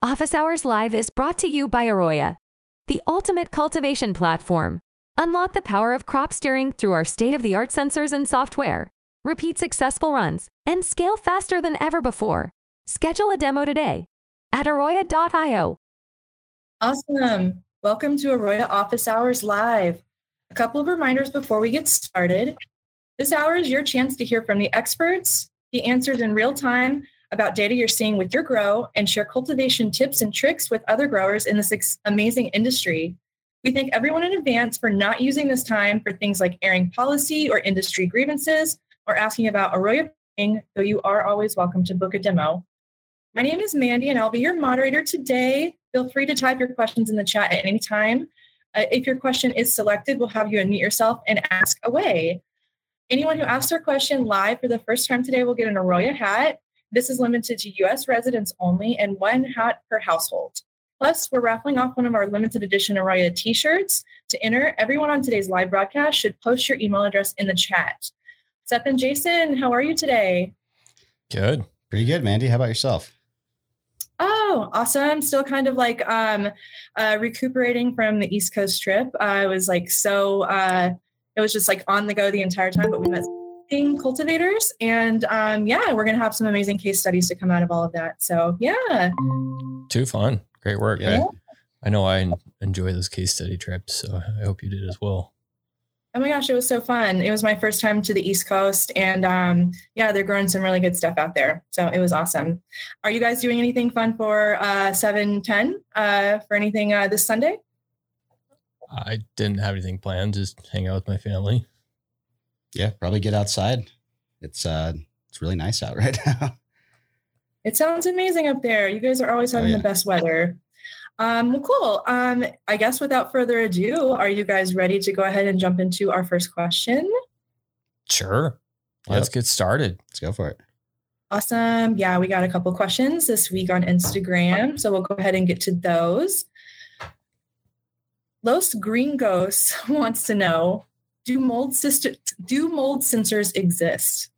Office Hours Live is brought to you by Aroya, the ultimate cultivation platform. Unlock the power of crop steering through our state of the art sensors and software. Repeat successful runs and scale faster than ever before. Schedule a demo today at aroya.io. Awesome. Welcome to Aroya Office Hours Live. A couple of reminders before we get started. This hour is your chance to hear from the experts, the answers in real time about data you're seeing with your grow and share cultivation tips and tricks with other growers in this amazing industry. We thank everyone in advance for not using this time for things like airing policy or industry grievances or asking about Aroya, though you are always welcome to book a demo. My name is Mandy, and I'll be your moderator today. Feel free to type your questions in the chat at any time. Uh, if your question is selected, we'll have you unmute yourself and ask away. Anyone who asks their question live for the first time today will get an Aroya hat. This is limited to US residents only and one hat per household. Plus, we're raffling off one of our limited edition Aroya t shirts. To enter, everyone on today's live broadcast should post your email address in the chat. Seth and Jason, how are you today? Good. Pretty good, Mandy. How about yourself? Oh, awesome. Still kind of like um, uh, recuperating from the East Coast trip. Uh, I was like so, uh, it was just like on the go the entire time, but we met cultivators. And um, yeah, we're going to have some amazing case studies to come out of all of that. So yeah. Too fun. Great work. Yeah. I, I know I enjoy those case study trips. So I hope you did as well. Oh my gosh, it was so fun. It was my first time to the East Coast. And um, yeah, they're growing some really good stuff out there. So it was awesome. Are you guys doing anything fun for uh, 710 uh, for anything uh, this Sunday? I didn't have anything planned, just hang out with my family yeah, probably get outside. It's uh it's really nice out right now. It sounds amazing up there. You guys are always oh, having oh, yeah. the best weather. Um, well, cool. Um, I guess without further ado, are you guys ready to go ahead and jump into our first question? Sure. Let's yep. get started. Let's go for it. Awesome. Yeah, we got a couple questions this week on Instagram. So we'll go ahead and get to those. Los Gringos wants to know do mold system do mold sensors exist?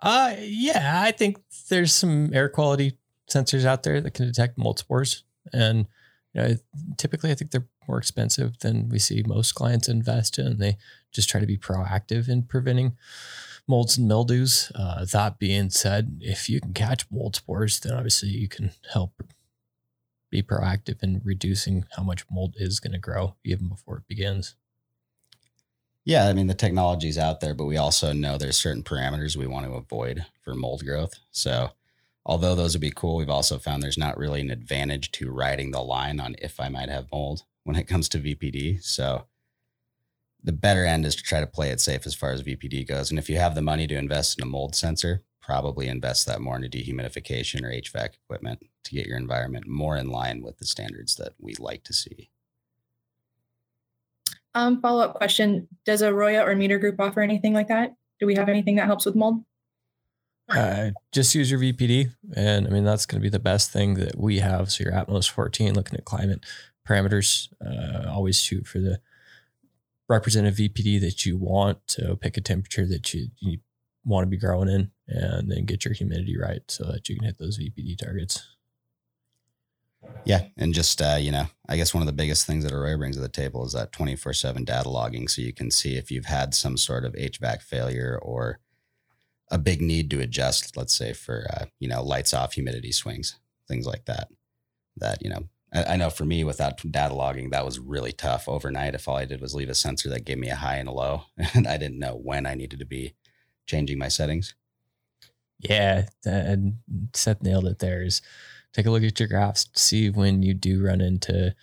Uh yeah, I think there's some air quality sensors out there that can detect mold spores. And you know, typically I think they're more expensive than we see most clients invest in. They just try to be proactive in preventing molds and mildews. Uh, that being said, if you can catch mold spores, then obviously you can help be proactive in reducing how much mold is going to grow even before it begins. Yeah, I mean the technology's out there, but we also know there's certain parameters we want to avoid for mold growth. So although those would be cool, we've also found there's not really an advantage to riding the line on if I might have mold when it comes to VPD. So the better end is to try to play it safe as far as VPD goes. And if you have the money to invest in a mold sensor, probably invest that more into dehumidification or HVAC equipment to get your environment more in line with the standards that we like to see. Um, follow up question: Does Aroya or Meter Group offer anything like that? Do we have anything that helps with mold? Uh, just use your VPD, and I mean that's going to be the best thing that we have. So your Atmos 14, looking at climate parameters, uh, always shoot for the representative VPD that you want. So pick a temperature that you, you want to be growing in, and then get your humidity right so that you can hit those VPD targets. Yeah, and just uh, you know, I guess one of the biggest things that Aroya brings to the table is that twenty four seven data logging, so you can see if you've had some sort of HVAC failure or a big need to adjust. Let's say for uh, you know lights off, humidity swings, things like that. That you know, I, I know for me without data logging, that was really tough overnight. If all I did was leave a sensor that gave me a high and a low, and I didn't know when I needed to be changing my settings. Yeah, and Seth nailed it. There is take a look at your graphs, see when you do run into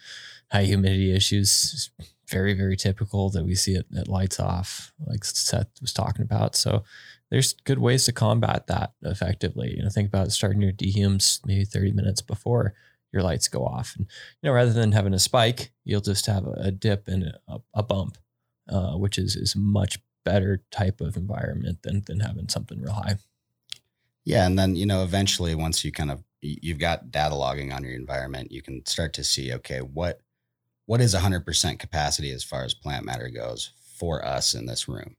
high humidity issues. It's very, very typical that we see it at lights off, like Seth was talking about. So there's good ways to combat that effectively. You know, think about starting your dehums maybe 30 minutes before your lights go off. And, you know, rather than having a spike, you'll just have a dip and a, a bump, uh, which is, is much better type of environment than, than having something real high. Yeah. And then, you know, eventually once you kind of you've got data logging on your environment, you can start to see, okay, what what is 100% capacity as far as plant matter goes for us in this room?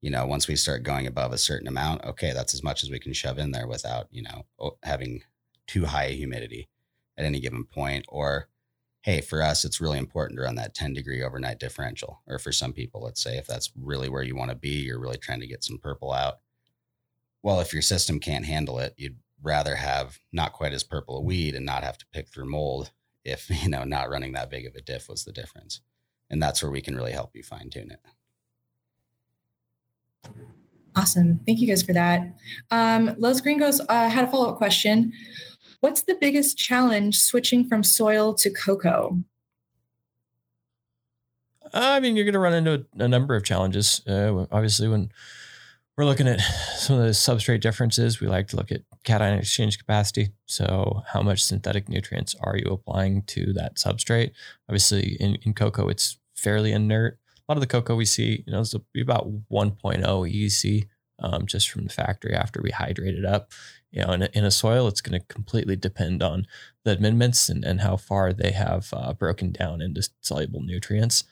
You know, once we start going above a certain amount, okay, that's as much as we can shove in there without, you know, having too high a humidity at any given point or hey for us it's really important to run that 10 degree overnight differential or for some people let's say if that's really where you want to be you're really trying to get some purple out well if your system can't handle it you'd rather have not quite as purple a weed and not have to pick through mold if you know not running that big of a diff was the difference and that's where we can really help you fine tune it Awesome. Thank you guys for that. Um, Los Gringos uh, had a follow up question. What's the biggest challenge switching from soil to coco? I mean, you're going to run into a, a number of challenges. Uh, obviously, when we're looking at some of the substrate differences, we like to look at cation exchange capacity. So, how much synthetic nutrients are you applying to that substrate? Obviously, in, in coco, it's fairly inert. A lot of the coco we see, you know, is about 1.0 EC um, just from the factory after we hydrate it up. You know, in a, in a soil, it's going to completely depend on the amendments and, and how far they have uh, broken down into soluble nutrients.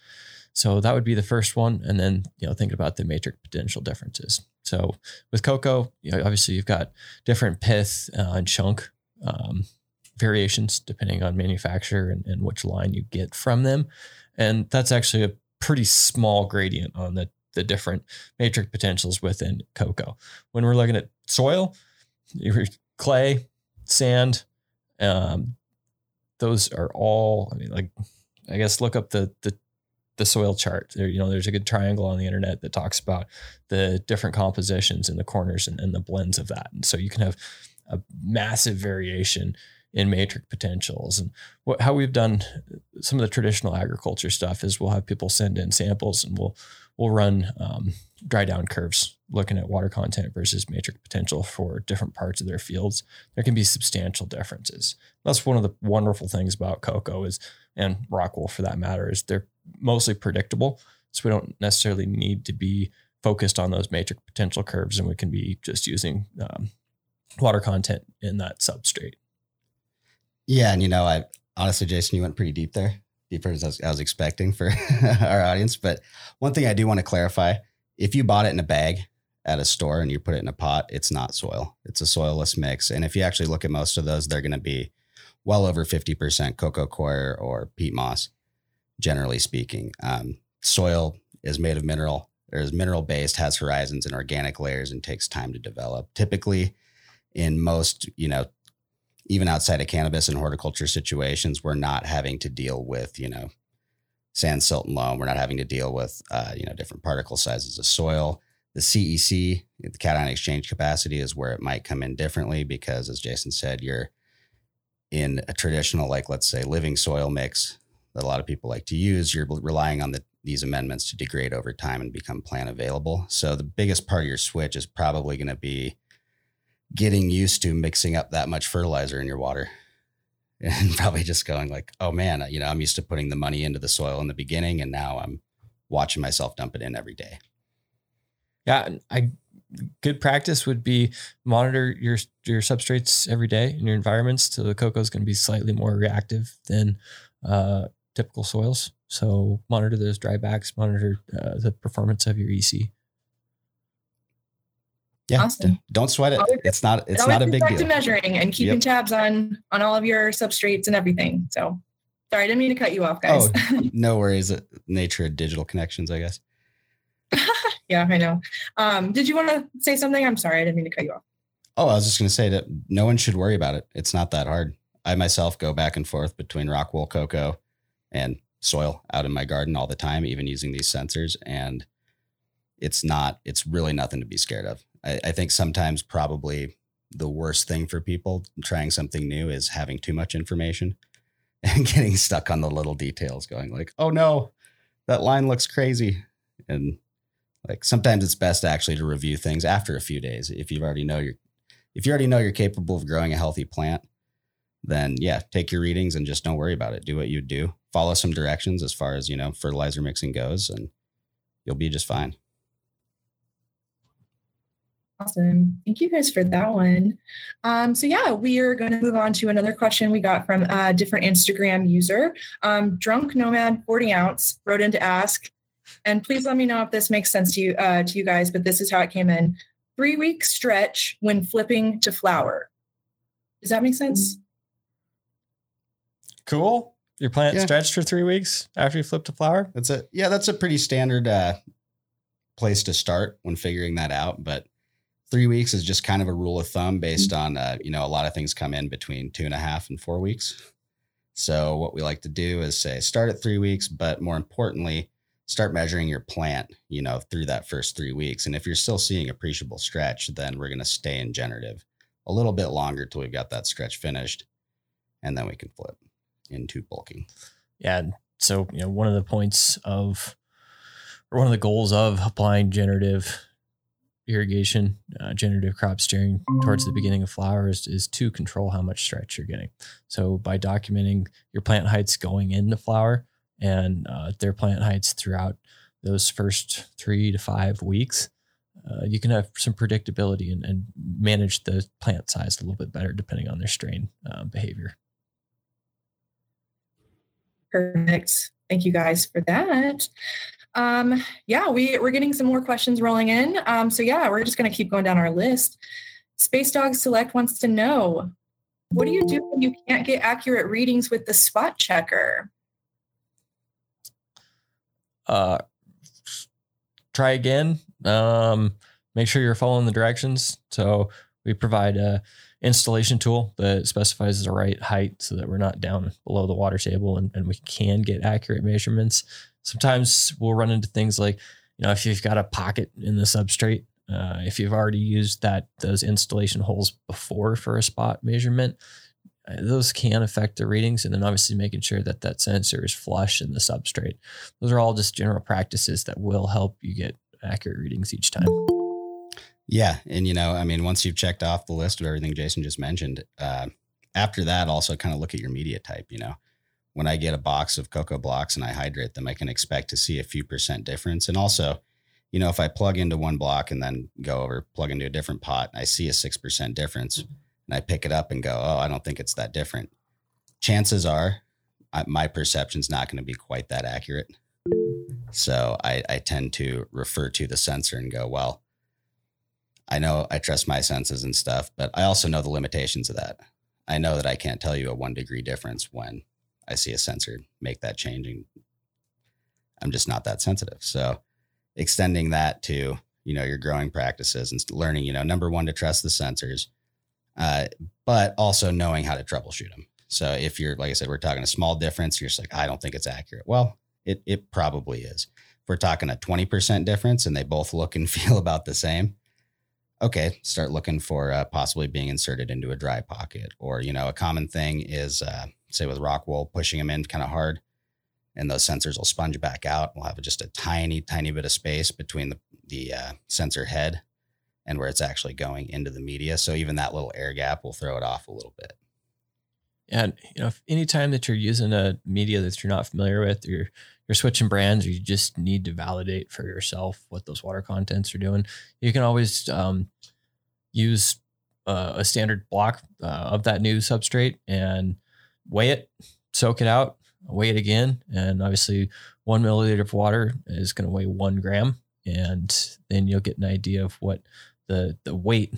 So that would be the first one. And then, you know, think about the matric potential differences. So with coco, you know, obviously you've got different pith uh, and chunk um, variations depending on manufacturer and, and which line you get from them. And that's actually a pretty small gradient on the the different matric potentials within coco. When we're looking at soil, clay, sand, um, those are all. I mean, like I guess look up the the the soil chart. There, you know, there's a good triangle on the internet that talks about the different compositions in the corners and, and the blends of that. And so you can have a massive variation in matric potentials. And what, how we've done some of the traditional agriculture stuff is we'll have people send in samples and we'll we'll run um, dry down curves looking at water content versus matric potential for different parts of their fields. There can be substantial differences. That's one of the wonderful things about coco is, and rockwool for that matter, is they're mostly predictable. So we don't necessarily need to be focused on those matric potential curves, and we can be just using um, water content in that substrate. Yeah, and you know, I honestly, Jason, you went pretty deep there deeper as I was, I was expecting for our audience. But one thing I do want to clarify if you bought it in a bag at a store and you put it in a pot, it's not soil. It's a soilless mix. And if you actually look at most of those, they're going to be well over 50% coco coir or peat moss, generally speaking. Um, soil is made of mineral, or is mineral based, has horizons and organic layers, and takes time to develop. Typically, in most, you know, even outside of cannabis and horticulture situations, we're not having to deal with, you know, sand, silt, and loam. We're not having to deal with, uh, you know, different particle sizes of soil. The CEC, the cation exchange capacity, is where it might come in differently because, as Jason said, you're in a traditional, like let's say, living soil mix that a lot of people like to use. You're relying on the, these amendments to degrade over time and become plant available. So the biggest part of your switch is probably going to be getting used to mixing up that much fertilizer in your water and probably just going like, oh man, you know, I'm used to putting the money into the soil in the beginning and now I'm watching myself dump it in every day. Yeah, I good practice would be monitor your your substrates every day in your environments. So the coco is going to be slightly more reactive than uh, typical soils. So monitor those drybacks, monitor uh, the performance of your EC. Yeah. Awesome. Don't sweat it. Always, it's not it's not a big deal. To measuring and keeping yep. tabs on on all of your substrates and everything. So sorry, I didn't mean to cut you off, guys. Oh, no worries. Nature of digital connections, I guess. yeah, I know. Um, did you want to say something? I'm sorry, I didn't mean to cut you off. Oh, I was just going to say that no one should worry about it. It's not that hard. I myself go back and forth between rock wool, coco, and soil out in my garden all the time, even using these sensors. And it's not, it's really nothing to be scared of. I, I think sometimes probably the worst thing for people trying something new is having too much information and getting stuck on the little details, going like, oh no, that line looks crazy. And like sometimes it's best actually to review things after a few days. If you already know you're if you already know you're capable of growing a healthy plant, then yeah, take your readings and just don't worry about it. Do what you do. Follow some directions as far as, you know, fertilizer mixing goes and you'll be just fine. Awesome. Thank you guys for that one. Um, so yeah, we are going to move on to another question we got from a different Instagram user. Um, Drunk Nomad 40 ounce wrote in to ask, and please let me know if this makes sense to you uh, to you guys, but this is how it came in. Three week stretch when flipping to flower. Does that make sense? Cool. Your plant Yeah. stretched for three weeks after you flip to flower. That's a yeah, that's a pretty standard uh, place to start when figuring that out. But three weeks is just kind of a rule of thumb based on uh, you know a lot of things come in between two and a half and four weeks. So what we like to do is say start at three weeks, but more importantly, start measuring your plant. You know through that first three weeks, and if you're still seeing appreciable stretch, then we're going to stay in generative a little bit longer till we've got that stretch finished, and then we can flip into bulking. Yeah. So, you know, one of the points of, or one of the goals of applying generative irrigation, uh, generative crop steering towards the beginning of flowers is to control how much stretch you're getting. So, by documenting your plant heights going into flower and uh, their plant heights throughout those first three to five weeks, uh, you can have some predictability and, and manage the plant size a little bit better depending on their strain uh, behavior. Perfect. Thank you guys for that. Um, yeah, we, we're getting some more questions rolling in. Um, so yeah, we're just going to keep going down our list. Space Dog Select wants to know, what do you do when you can't get accurate readings with the spot checker? uh, try again. Um, make sure you're following the directions. So we provide a installation tool that specifies the right height so that we're not down below the water table and, and we can get accurate measurements. Sometimes we'll run into things like, you know, if you've got a pocket in the substrate, uh, if you've already used that those installation holes before for a spot measurement, uh, those can affect the readings. And then obviously making sure that that sensor is flush in the substrate. Those are all just general practices that will help you get accurate readings each time. Yeah, and you know, I mean, once you've checked off the list of everything Jason just mentioned, uh, after that, also kind of look at your media type. You know, when I get a box of coco blocks and I hydrate them, I can expect to see a few percent difference. And also, you know, if I plug into one block and then go over plug into a different pot, I see a six percent difference, and I pick it up and go, oh, I don't think it's that different. Chances are, I, my perception's not going to be quite that accurate. So I, I tend to refer to the sensor and go, well, I know I trust my senses and stuff, but I also know the limitations of that. I know that I can't tell you a one degree difference when I see a sensor make that changing. I'm just not that sensitive. So extending that to, you know, your growing practices and learning, you know, number one, to trust the sensors, uh, but also knowing how to troubleshoot them. So if you're, like I said, we're talking a small difference, you're just like, I don't think it's accurate. Well, it, it probably is. If we're talking a 20% difference and they both look and feel about the same, okay, start looking for uh, possibly being inserted into a dry pocket. Or, you know, a common thing is, uh, say with rock wool, pushing them in kind of hard and those sensors will sponge back out. We'll have just a tiny, tiny bit of space between the, the uh, sensor head and where it's actually going into the media. So even that little air gap will throw it off a little bit. And you know, if anytime that you're using a media that you're not familiar with, you're you're switching brands, or you just need to validate for yourself what those water contents are doing, you can always um, use uh, a standard block uh, of that new substrate and weigh it, soak it out, weigh it again, and obviously one milliliter of water is going to weigh one gram, and then you'll get an idea of what the the weight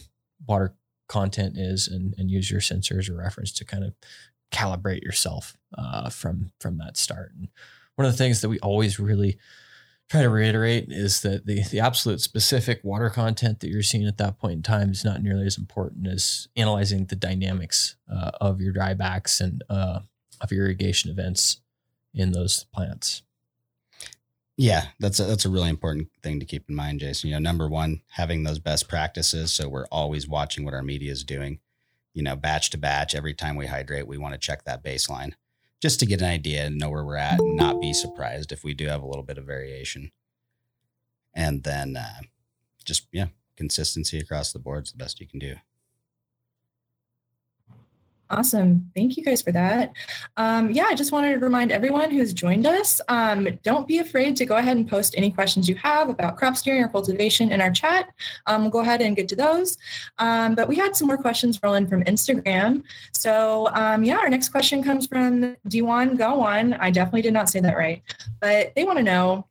water content is and, and use your sensor as a reference to kind of calibrate yourself uh, from from that start. And one of the things that we always really try to reiterate is that the the absolute specific water content that you're seeing at that point in time is not nearly as important as analyzing the dynamics uh, of your drybacks and uh, of your irrigation events in those plants. Yeah, that's a, that's a really important thing to keep in mind, Jason. You know, number one, having those best practices, so we're always watching what our media is doing. You know, batch to batch, every time we hydrate, we want to check that baseline just to get an idea and know where we're at, and not be surprised if we do have a little bit of variation. And then, uh, just yeah, consistency across the board is the best you can do. Awesome. Thank you guys for that. Um, yeah, I just wanted to remind everyone who's joined us, um, don't be afraid to go ahead and post any questions you have about crop steering or cultivation in our chat. Um, we'll go ahead and get to those. Um, but we had some more questions roll in from Instagram. So um, yeah, our next question comes from Diwan Gawan. I definitely did not say that right, but they want to know,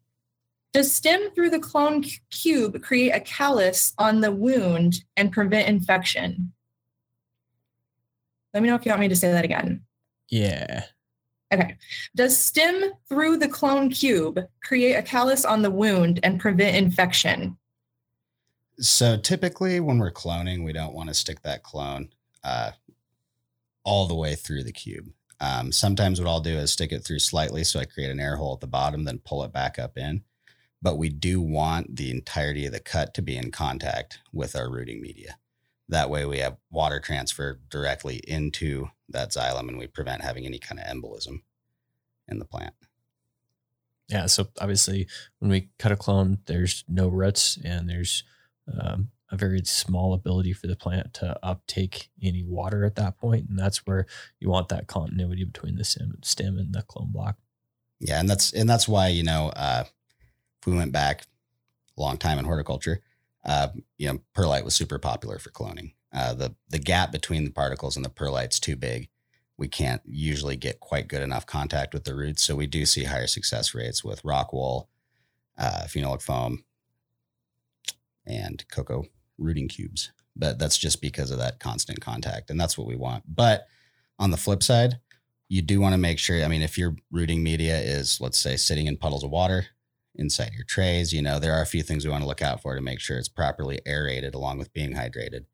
does stem through the clone cube create a callus on the wound and prevent infection? Let me know if you want me to say that again. Yeah. Okay. Does stim through the clone cube create a callus on the wound and prevent infection? So typically, when we're cloning, we don't want to stick that clone uh, all the way through the cube. Um, sometimes what I'll do is stick it through slightly, so I create an air hole at the bottom, then pull it back up in. But we do want the entirety of the cut to be in contact with our rooting media. That way, we have water transfer directly into that xylem, and we prevent having any kind of embolism in the plant. Yeah. So obviously, when we cut a clone, there's no roots and there's um, a very small ability for the plant to uptake any water at that point, and that's where you want that continuity between the stem, stem and the clone block. Yeah, and that's and that's why you know uh, if we went back a long time in horticulture, uh, you know, perlite was super popular for cloning. Uh, the the gap between the particles and the perlite's too big. We can't usually get quite good enough contact with the roots, so we do see higher success rates with rock wool, uh, phenolic foam, and coco rooting cubes. But that's just because of that constant contact, and that's what we want. But on the flip side, you do want to make sure. I mean, if your rooting media is, let's say, sitting in puddles of water inside your trays, you know, there are a few things we want to look out for to make sure it's properly aerated along with being hydrated.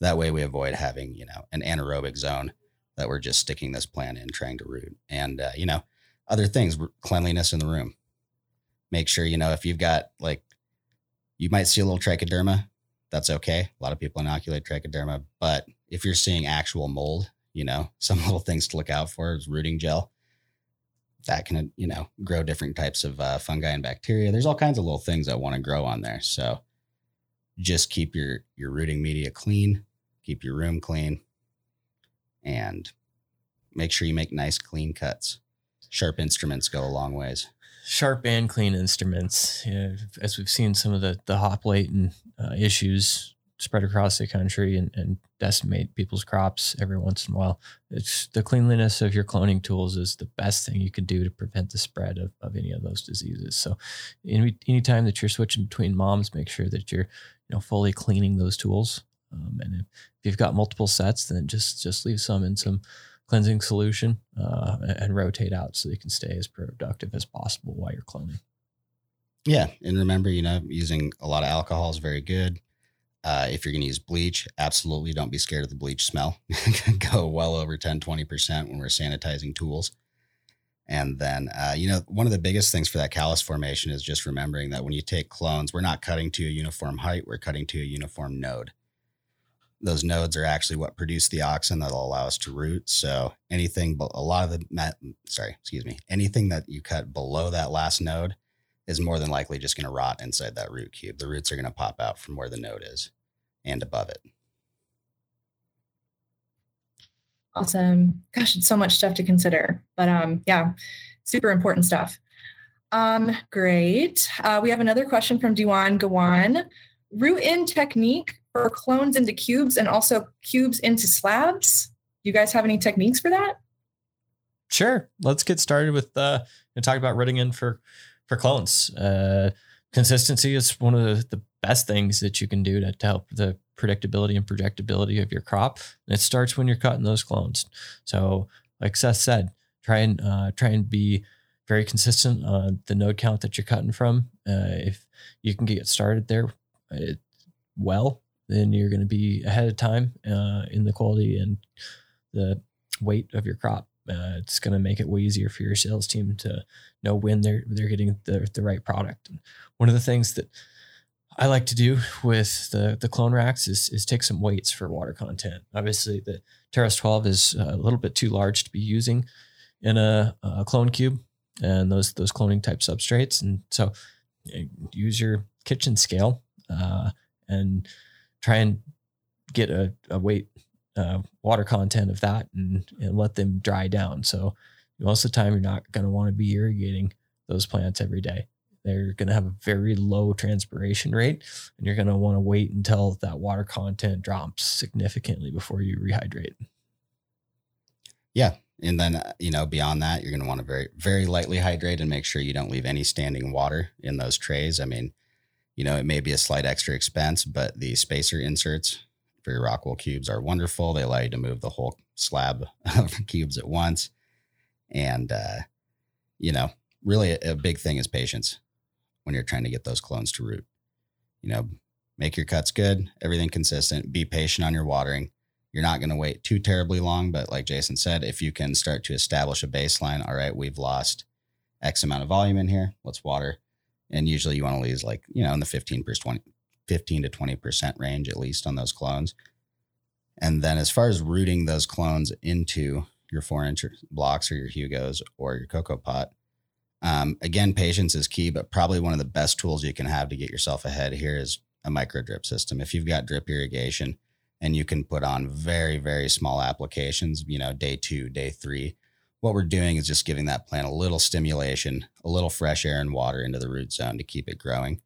That way, we avoid having, you know, an anaerobic zone that we're just sticking this plant in trying to root. And, uh, you know, other things, cleanliness in the room. Make sure, you know, if you've got like, you might see a little trichoderma that's okay. A lot of people inoculate trichoderma, but if you're seeing actual mold, you know, some little things to look out for is rooting gel. That can, you know, grow different types of uh, fungi and bacteria. There's all kinds of little things that want to grow on there. So just keep your your rooting media clean, keep your room clean, and make sure you make nice clean cuts. Sharp instruments go a long ways sharp and clean instruments. As we've seen some of the the hop latent and uh, issues spread across the country and, and decimate people's crops every once in a while. It's the cleanliness of your cloning tools is the best thing you could do to prevent the spread of, of any of those diseases. So any anytime that you're switching between moms, make sure that you're you know fully cleaning those tools. Um, and if, if you've got multiple sets, then just just leave some in some cleansing solution uh, and rotate out so you can stay as productive as possible while you're cloning. Yeah, and remember, you know, using a lot of alcohol is very good. Uh, if you're going to use bleach, absolutely don't be scared of the bleach smell. Go well over 10, 20% when we're sanitizing tools. And then, uh, you know, one of the biggest things for that callus formation is just remembering that when you take clones, we're not cutting to a uniform height, we're cutting to a uniform node those nodes are actually what produce the auxin that'll allow us to root. So anything, but a lot of the, sorry, excuse me, anything that you cut below that last node is more than likely just going to rot inside that root cube. The roots are going to pop out from where the node is and above it. Awesome. Gosh, it's so much stuff to consider. But um, yeah, super important stuff. Um, great. Uh, we have another question from Diwan Gawan. Root in technique for clones into cubes and also cubes into slabs. Do you guys have any techniques for that? Sure. Let's get started with uh talk about rooting in for for clones. Uh consistency is one of the, the best things that you can do to, to help the predictability and projectability of your crop. And it starts when you're cutting those clones. So like Seth said, try and uh, try and be very consistent on the node count that you're cutting from. Uh, if you can get started there it, well, then you're going to be ahead of time uh, in the quality and the weight of your crop. Uh, it's going to make it way easier for your sales team to know when they're they're getting the, the right product. And one of the things that I like to do with the the clone racks is is take some weights for water content. Obviously, the TEROS 12 is a little bit too large to be using in a, a clone cube and those those cloning type substrates, and so use your kitchen scale uh, and try and get a, a weight uh, water content of that and, and let them dry down. So most of the time, you're not going to want to be irrigating those plants every day. They're going to have a very low transpiration rate, and you're going to want to wait until that water content drops significantly before you rehydrate. Yeah. And then, uh, you know, beyond that, you're going to want to very, very lightly hydrate and make sure you don't leave any standing water in those trays. I mean, you know, it may be a slight extra expense, but the spacer inserts for your Rockwool cubes are wonderful. They allow you to move the whole slab of cubes at once. And, uh, you know, really a, a big thing is patience when you're trying to get those clones to root. You know, make your cuts good, everything consistent, be patient on your watering. You're not going to wait too terribly long, but like Jason said, if you can start to establish a baseline, all right, we've lost X amount of volume in here, let's water. And usually you want to lose like, you know, in the 15 per 20, 15 to 20% range at least on those clones. And then as far as rooting those clones into your four inch blocks or your Hugos or your coco pot, um, again, patience is key, but probably one of the best tools you can have to get yourself ahead here is a micro drip system. If you've got drip irrigation and you can put on very, very small applications, you know, day two, day three, what we're doing is just giving that plant a little stimulation, a little fresh air and water into the root zone to keep it growing.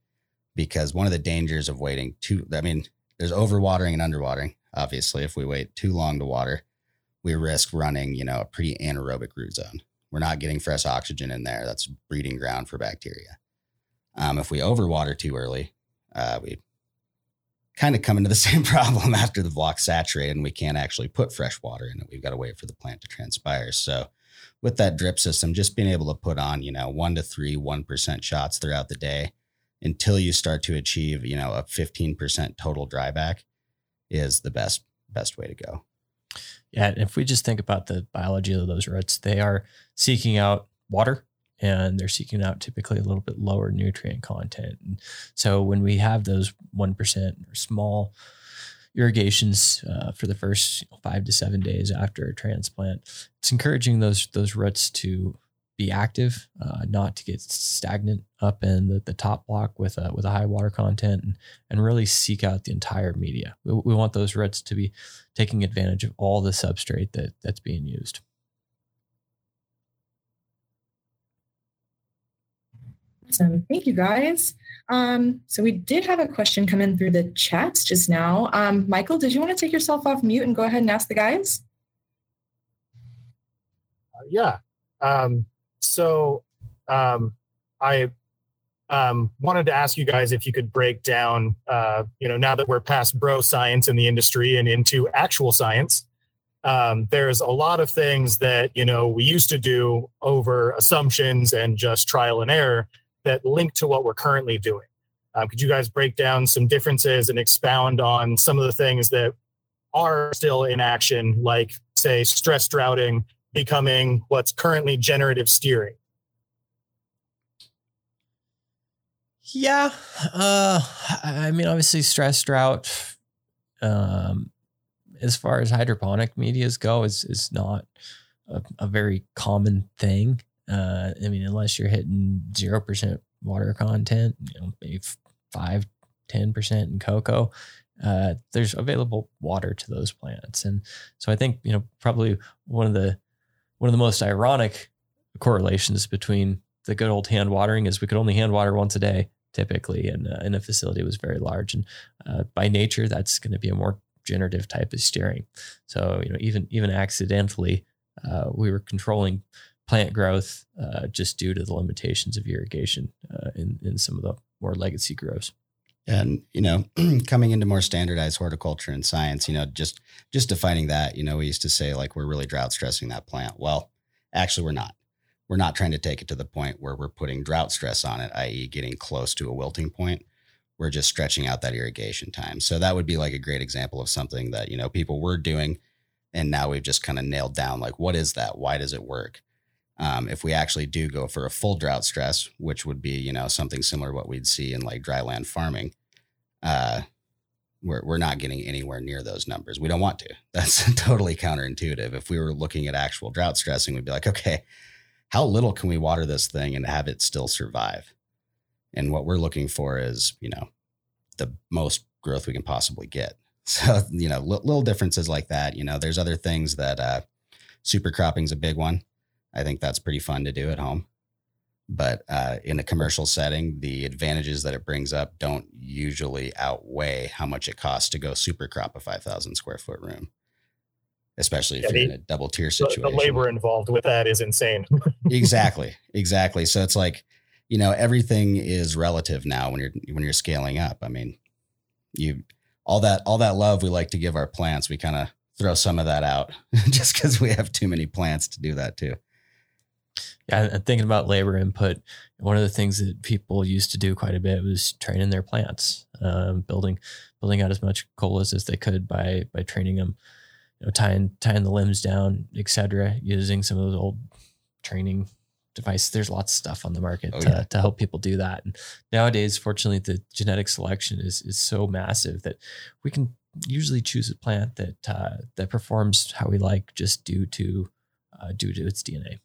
Because one of the dangers of waiting too, I mean, there's overwatering and underwatering. Obviously, if we wait too long to water, we risk running, you know, a pretty anaerobic root zone. We're not getting fresh oxygen in there. That's breeding ground for bacteria. Um, if we overwater too early, uh, we kind of come into the same problem after the block's saturated and we can't actually put fresh water in it. We've got to wait for the plant to transpire. So with that drip system, just being able to put on, you know, one to three, 1% shots throughout the day until you start to achieve, you know, a 15% total dryback is the best, best way to go. Yeah, if we just think about the biology of those roots, they are seeking out water and they're seeking out typically a little bit lower nutrient content. And so when we have those 1% or small irrigations uh, for the first five to seven days after a transplant, it's encouraging those those roots to be active, uh, not to get stagnant up in the, the top block with a with a high water content, and, and really seek out the entire media. We, we want those roots to be taking advantage of all the substrate that that's being used. Awesome. Thank you, guys. Um, so we did have a question come in through the chats just now. Um, Michael, did you want to take yourself off mute and go ahead and ask the guys? Uh, yeah. Um, so um, I um, wanted to ask you guys if you could break down, uh, you know, now that we're past bro science in the industry and into actual science, um, there's a lot of things that, you know, we used to do over assumptions and just trial and error that link to what we're currently doing. Um, could you guys break down some differences and expound on some of the things that are still in action, like, say, stress droughting becoming what's currently generative steering. Yeah. Uh, I mean, obviously, stress drought, um, as far as hydroponic medias go, is, is not a, a very common thing. Uh, I mean, unless you're hitting 0% water content, you know, maybe 5, 10% in coco, uh, there's available water to those plants. And so I think, you know, probably one of the one of the most ironic correlations between the good old hand watering is we could only hand water once a day typically and uh, a facility was very large. And uh, by nature that's going to be a more generative type of steering. So you know even even accidentally uh, we were controlling plant growth uh, just due to the limitations of irrigation uh, in in some of the more legacy grows and you know coming into more standardized horticulture and science you know just just defining that you know we used to say like we're really drought stressing that plant. Well actually we're not. We're not trying to take it to the point where we're putting drought stress on it i.e getting close to a wilting point. We're just stretching out that irrigation time. So that would be like a great example of something that you know people were doing and now we've just kind of nailed down like what is that? Why does it work? Um, if we actually do go for a full drought stress, which would be, you know, something similar to what we'd see in like dry land farming, uh, we're, we're not getting anywhere near those numbers. We don't want to. That's totally counterintuitive. If we were looking at actual drought stressing, we'd be like, okay, how little can we water this thing and have it still survive? And what we're looking for is, you know, the most growth we can possibly get. So, you know, little differences like that. You know, there's other things that uh, super cropping is a big one. I think that's pretty fun to do at home. But uh, in a commercial setting, the advantages that it brings up don't usually outweigh how much it costs to go super crop a 5,000 square foot room, especially if yeah, you're the, in a double tier situation. The, the labor involved with that is insane. exactly. Exactly. So it's like, you know, everything is relative now when you're when you're scaling up. I mean, you all that all that love we like to give our plants, we kind of throw some of that out just because we have too many plants to do that too. Yeah, and thinking about labor input, one of the things that people used to do quite a bit was training their plants, um, building building out as much colas as they could by by training them, you know, tying tying the limbs down, etc. Using some of those old training devices. There's lots of stuff on the market Oh, to, yeah. to help people do that. And nowadays, fortunately, the genetic selection is is so massive that we can usually choose a plant that uh, that performs how we like, just due to uh, due to its DNA.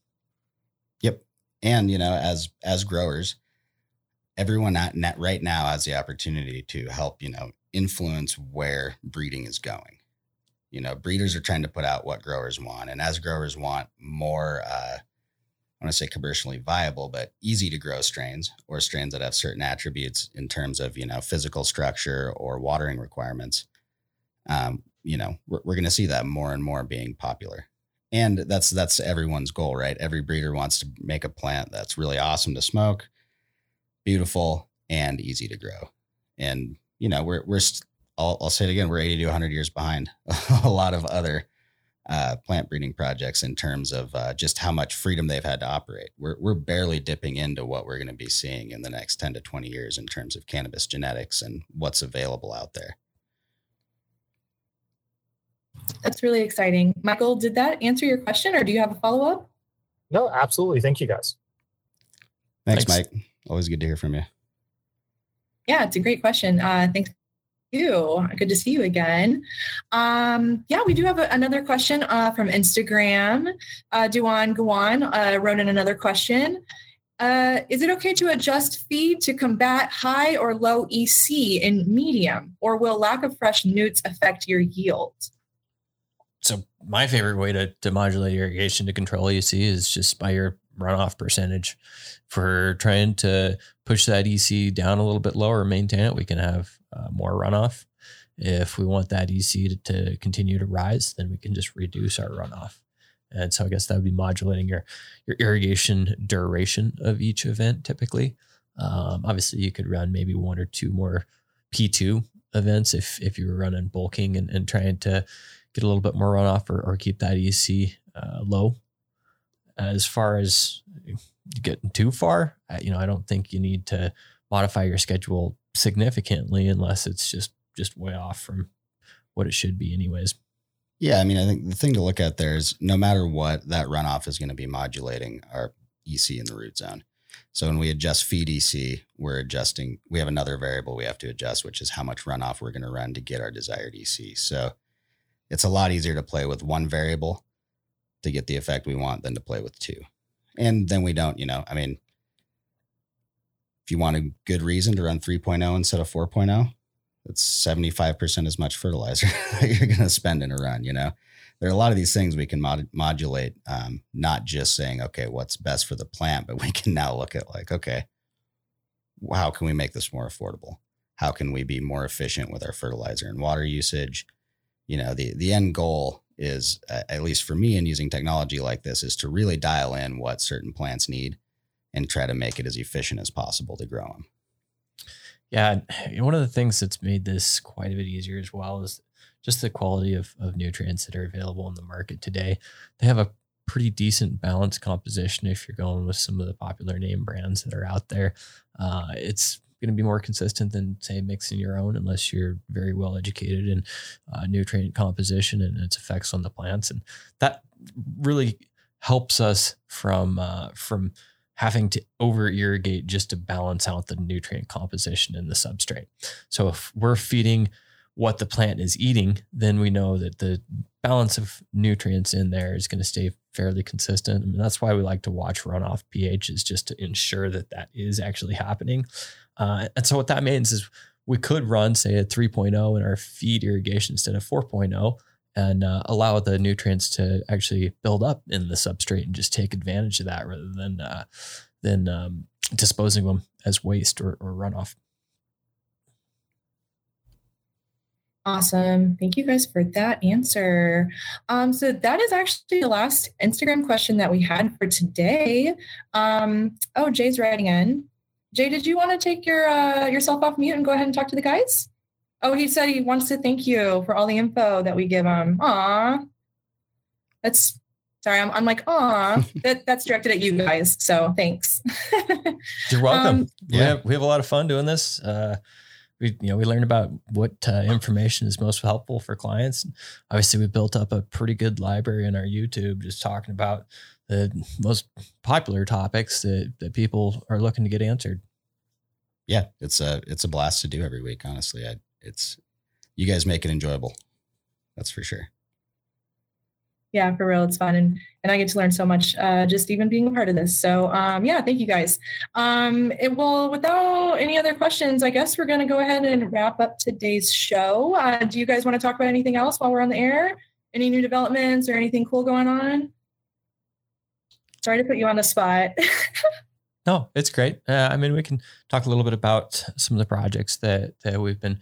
And you know as as growers everyone at net right now has the opportunity to help you know influence where breeding is going. You know breeders are trying to put out what growers want and as growers want more uh i want to say commercially viable but easy to grow strains or strains that have certain attributes in terms of you know physical structure or watering requirements um you know we're, we're going to see that more and more being popular and that's that's everyone's goal right? Every breeder wants to make a plant that's really awesome to smoke beautiful and easy to grow. And you know we're we're st- I'll, I'll say it again we're 80 to 100 years behind a lot of other uh, plant breeding projects in terms of uh, just how much freedom they've had to operate. We're, we're barely dipping into what we're going to be seeing in the next 10 to 20 years in terms of cannabis genetics and what's available out there That's really exciting. Michael, did that answer your question or do you have a follow up? No, absolutely. Thank you guys. thanks, Thanks. mike always good to hear from you Yeah, it's a great question. Uh, thanks. You. Good to see you again. Um, yeah, we do have a, another question uh, from Instagram. Uh, Duan Guan uh, wrote in another question. Uh, is it okay to adjust feed to combat high or low EC in medium, or will lack of fresh nutes affect your yield? My favorite way to, to modulate irrigation to control EC is just by your runoff percentage. For trying to push that EC down a little bit lower, maintain it, we can have uh, more runoff. If we want that EC to, to continue to rise, then we can just reduce our runoff. And so I guess that would be modulating your your irrigation duration of each event typically. Um, obviously, you could run maybe one or two more P2 events if if you were running bulking and, and trying to get a little bit more runoff or, or keep that EC uh, low. As far as getting too far, you know, I don't think you need to modify your schedule significantly unless it's just just way off from what it should be, anyways. Yeah, I mean, I think the thing to look at there is no matter what, that runoff is going to be modulating our EC in the root zone. So when we adjust feed EC, we're adjusting, we have another variable we have to adjust, which is how much runoff we're going to run to get our desired EC. So it's a lot easier to play with one variable to get the effect we want than to play with two. And then we don't, you know, I mean, if you want a good reason to run 3.0 instead of 4.0, it's 75% as much fertilizer that you're going to spend in a run you know? There are a lot of these things we can mod- modulate um, not just saying okay what's best for the plant but we can now look at like okay how can we make this more affordable? How can we be more efficient with our fertilizer and water usage you know the the end goal is uh, at least for me in using technology like this is to really dial in what certain plants need and try to make it as efficient as possible to grow them Yeah, one of the things that's made this quite a bit easier as well is just the quality of, of nutrients that are available in the market today. They have a pretty decent balanced composition if you're going with some of the popular name brands that are out there. Uh, it's going to be more consistent than, say, mixing your own unless you're very well educated in uh, nutrient composition and its effects on the plants. And that really helps us from uh, from having to over irrigate just to balance out the nutrient composition in the substrate. So if we're feeding what the plant is eating, then we know that the balance of nutrients in there is going to stay fairly consistent. I mean, that's why we like to watch runoff pH is just to ensure that that is actually happening. Uh, and so what that means is we could run, say, a 3.0 in our feed irrigation instead of 4.0 and uh, allow the nutrients to actually build up in the substrate and just take advantage of that rather than uh, than um, disposing of them as waste or, or runoff. Awesome. Thank you guys for that answer. Um, so that is actually the last Instagram question that we had for today. Um, oh, Jay's writing in. Jay, did you want to take your uh, yourself off mute and go ahead and talk to the guys? Oh, he said he wants to thank you for all the info that we give him. Aw. That's sorry, I'm, I'm like, aw. that, that's directed at you guys. So thanks. You're welcome. Um, we, Yeah. have, we have a lot of fun doing this. Uh, we, you know, we learned about what uh, information is most helpful for clients. Obviously, we built up a pretty good library in our YouTube, just talking about the most popular topics that, that people are looking to get answered. Yeah, it's a it's a blast to do every week. Honestly, I, it's you guys make it enjoyable. That's for sure. yeah, for real, it's fun, and and I get to learn so much uh, just even being a part of this. So um, yeah, thank you guys. Um, it will without any other questions, I guess we're going to go ahead and wrap up today's show. Uh, do you guys want to talk about anything else while we're on the air? Any new developments or anything cool going on? Sorry to put you on the spot. No, it's great. Uh, I mean, we can talk a little bit about some of the projects that that we've been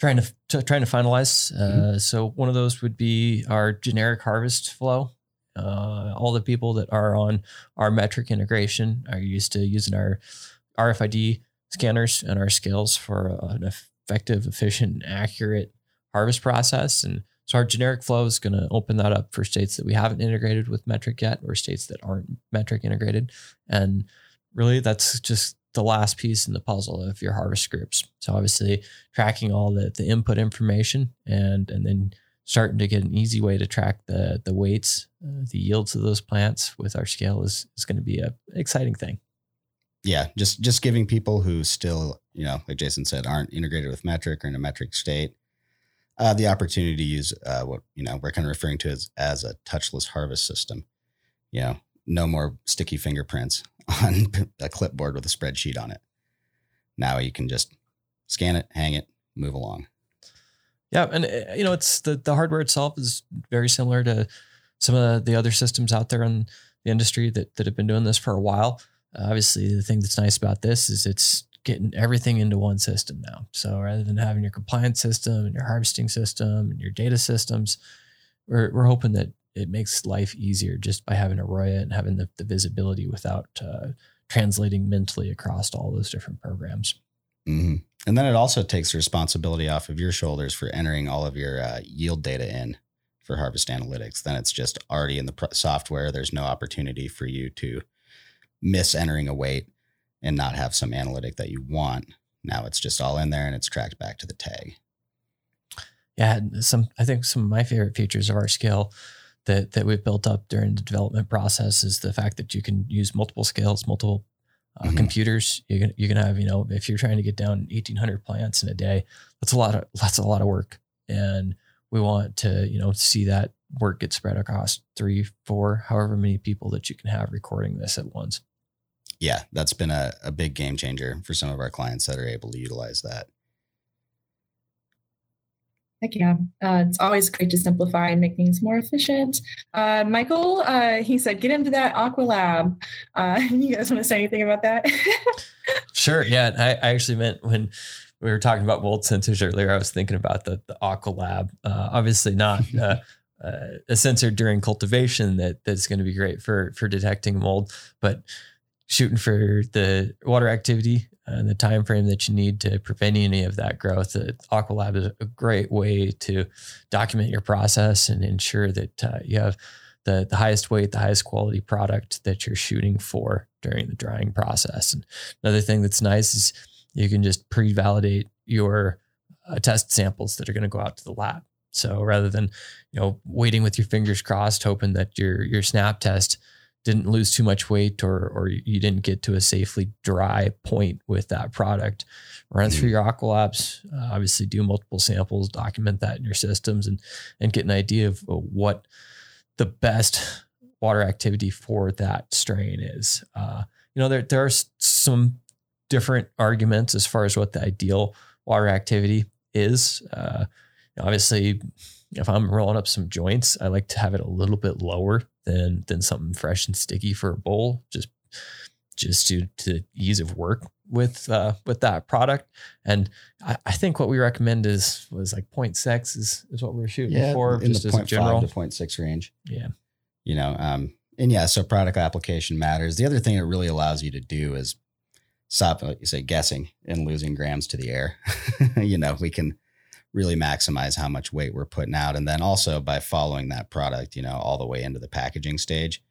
trying to, to trying to finalize. Uh, So one of those would be our generic harvest flow. Uh, all the people that are on our Metrc integration are used to using our RFID scanners and our scales for an effective, efficient, accurate harvest process. And so our generic flow is going to open that up for states that we haven't integrated with Metrc yet, or states that aren't Metrc integrated. And really that's just the last piece in the puzzle of your harvest groups. So obviously tracking all the, the input information and and then starting to get an easy way to track the the weights, uh, the yields of those plants with our scale is is going to be a exciting thing. Yeah, just just giving people who still, you know, like Jason said, aren't integrated with Metrc or in a Metrc state, uh, the opportunity to use uh, what you know we're kind of referring to as as a touchless harvest system. You know, no more sticky fingerprints on a clipboard with a spreadsheet on it. Now you can just scan it, hang it, move along. Yeah, and uh, you know it's the the hardware itself is very similar to some of the other systems out there in the industry that that have been doing this for a while. Obviously, the thing that's nice about this is it's getting everything into one system now. So rather than having your compliance system and your harvesting system and your data systems, we're we're hoping that it makes life easier just by having Aroya and having the, the visibility without uh, translating mentally across all those different programs. hmm And then it also takes responsibility off of your shoulders for entering all of your uh, yield data in for harvest analytics. Then it's just already in the software. There's no opportunity for you to miss entering a weight and not have some analytic that you want. Now it's just all in there and it's tracked back to the tag. yeah, some I think some of my favorite features of our scale that that we've built up during the development process is the fact that you can use multiple scales, multiple uh, Mhm. computers. You can you can have you know if you're trying to get down 1,800 plants in a day, that's a lot of that's a lot of work, and we want to you know see that work get spread across three, four, however many people that you can have recording this at once. Yeah, that's been a, a big game changer for some of our clients that are able to utilize that. Heck yeah. Uh, it's always great to simplify and make things more efficient. Uh, Michael, uh, he said, get into that AquaLab. Uh, you guys want to say anything about that? Sure. Yeah. I, I actually meant when we were talking about mold sensors earlier, I was thinking about the, the AquaLab. Uh, obviously not uh, uh, a sensor during cultivation that that's going to be great for, for detecting mold, but shooting for the water activity and the time frame that you need to prevent any of that growth. The AquaLab is a great way to document your process and ensure that uh, you have the, the highest weight, the highest quality product that you're shooting for during the drying process. And another thing that's nice is you can just pre-validate your uh, test samples that are going to go out to the lab. So rather than you know waiting with your fingers crossed, hoping that your your snap test didn't lose too much weight or or you didn't get to a safely dry point with that product, run through your AquaLabs. Uh, obviously, do multiple samples, document that in your systems, and and get an idea of what the best water activity for that strain is. Uh, you know, there there are some different arguments as far as what the ideal water activity is. Uh, obviously, if I'm rolling up some joints, I like to have it a little bit lower than than something fresh and sticky for a bowl, just just to to ease of work with uh, with that product. And I, I think what we recommend is was like 0.6 is is what we're shooting for, in just the as a 0.5 general. to 0.6 range. Yeah. you know um and yeah so product application matters the other thing it really allows you to do is stop like you say guessing and losing grams to the air you know we can really maximize how much weight we're putting out. And then also by following that product, you know, all the way into the packaging stage,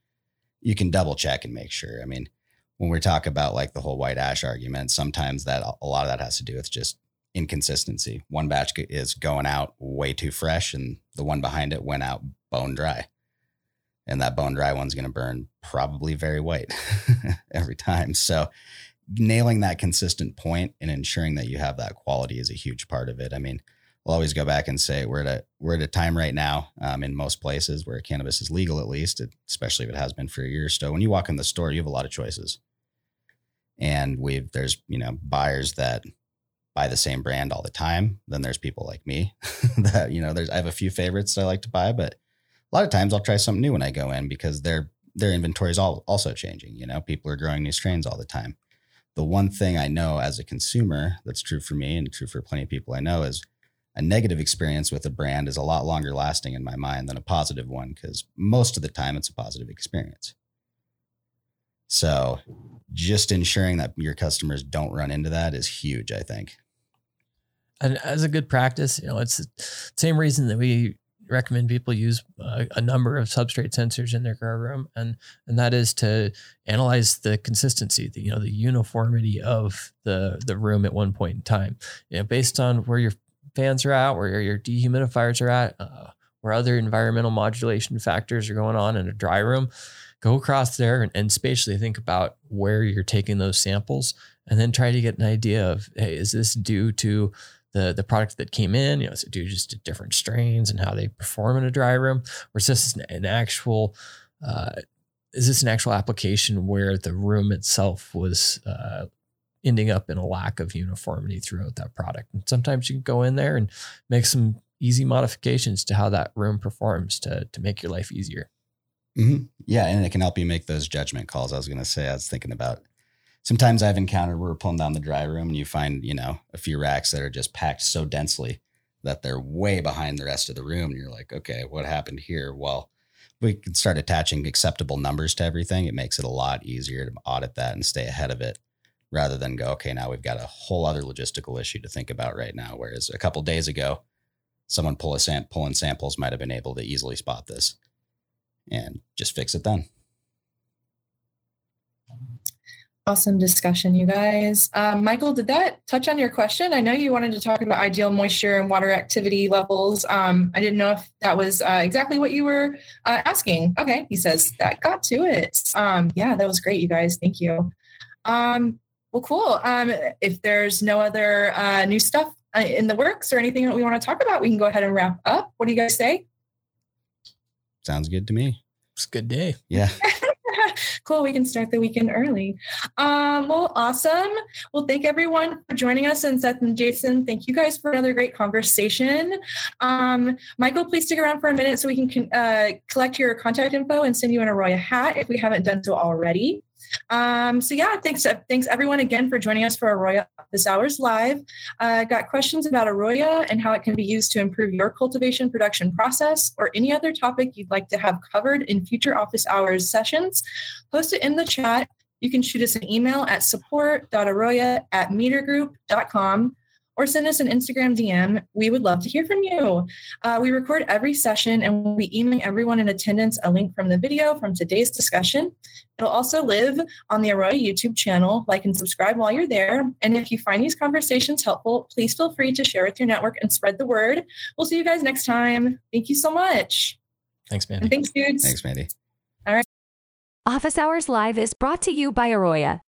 you can double check and make sure. I mean, when we talk about like the whole white ash argument, sometimes that a lot of that has to do with just inconsistency. One batch is going out way too fresh, and the one behind it went out bone dry. And that bone dry one's going to burn probably very white every time. So, nailing that consistent point and ensuring that you have that quality is a huge part of it. I mean, we'll always go back and say we're at a we're at a time right now um, in most places where cannabis is legal, at least, especially if it has been for a year or so. When you walk in the store, you have a lot of choices, and we've there's you know buyers that buy the same brand all the time. Then there's people like me that you know there's I have a few favorites that I like to buy, but a lot of times I'll try something new when I go in because their their inventory is all also changing. You know, people are growing new strains all the time. The one thing I know as a consumer that's true for me and true for plenty of people I know is a negative experience with a brand is a lot longer lasting in my mind than a positive one because most of the time it's a positive experience. So just ensuring that your customers don't run into that is huge, I think. And as a good practice, you know, it's the same reason that we recommend people use a, a, number of substrate sensors in their grow room, and and that is to analyze the consistency, the you know the uniformity of the the room at one point in time. You know, based on where your fans are at, where your dehumidifiers are at, uh, where other environmental modulation factors are going on in a dry room. Go across there and, and spatially think about where you're taking those samples, and then try to get an idea of, hey, is this due to the the product that came in, you know, is it due just to different strains and how they perform in a dry room, or is this an, actual uh, is this an actual application where the room itself was uh, ending up in a lack of uniformity throughout that product? And sometimes you can go in there and make some easy modifications to how that room performs to to make your life easier. Mm-hmm. Yeah, and it can help you make those judgment calls. I was going to say, I was thinking about sometimes I've encountered where we're pulling down the dry room and you find, you know, a few racks that are just packed so densely that they're way behind the rest of the room. And you're like, okay, what happened here? Well, we can start attaching acceptable numbers to everything. It makes it a lot easier to audit that and stay ahead of it rather than go, okay, now we've got a whole other logistical issue to think about right now. Whereas a couple days ago, someone pull a sam- pulling samples might have been able to easily spot this and just fix it then. Awesome discussion, you guys. Um, Michael, did that touch on your question? I know you wanted to talk about ideal moisture and water activity levels. Um, I didn't know if that was uh, exactly what you were uh, asking. Okay, he says that got to it. Um, yeah, that was great, you guys. Thank you. Um, well, cool. Um, if there's no other uh, new stuff uh, in the works or anything that we want to talk about, we can go ahead and wrap up. What do you guys say? Sounds good to me. It's a good day. Yeah. cool. We can start the weekend early. Um, well, awesome. Well, thank everyone for joining us. And Seth and Jason, thank you guys for another great conversation. Um, Michael, please stick around for a minute so we can uh, collect your contact info and send you an Aroya hat if we haven't done so already. Um, so yeah, thanks thanks everyone again for joining us for Aroya Office Hours Live. Uh, got questions about Aroya and how it can be used to improve your cultivation production process or any other topic you'd like to have covered in future office hours sessions, post it in the chat. You can shoot us an email at support.aroya at metergroup.com or send us an Instagram DM. We would love to hear from you. Uh, we record every session and we'll be emailing everyone in attendance a link from the video from today's discussion. It'll also live on the Aroya YouTube channel. Like and subscribe while you're there. And if you find these conversations helpful, please feel free to share with your network and spread the word. We'll see you guys next time. Thank you so much. Thanks, man. thanks, dudes. Thanks, Mandy. All right. Office Hours Live is brought to you by Aroya,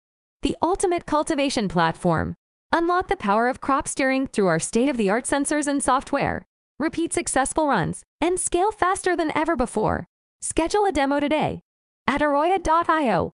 the ultimate cultivation platform. Unlock the power of crop steering through our state of the art sensors and software. Repeat successful runs and scale faster than ever before. Schedule a demo today at aroya.io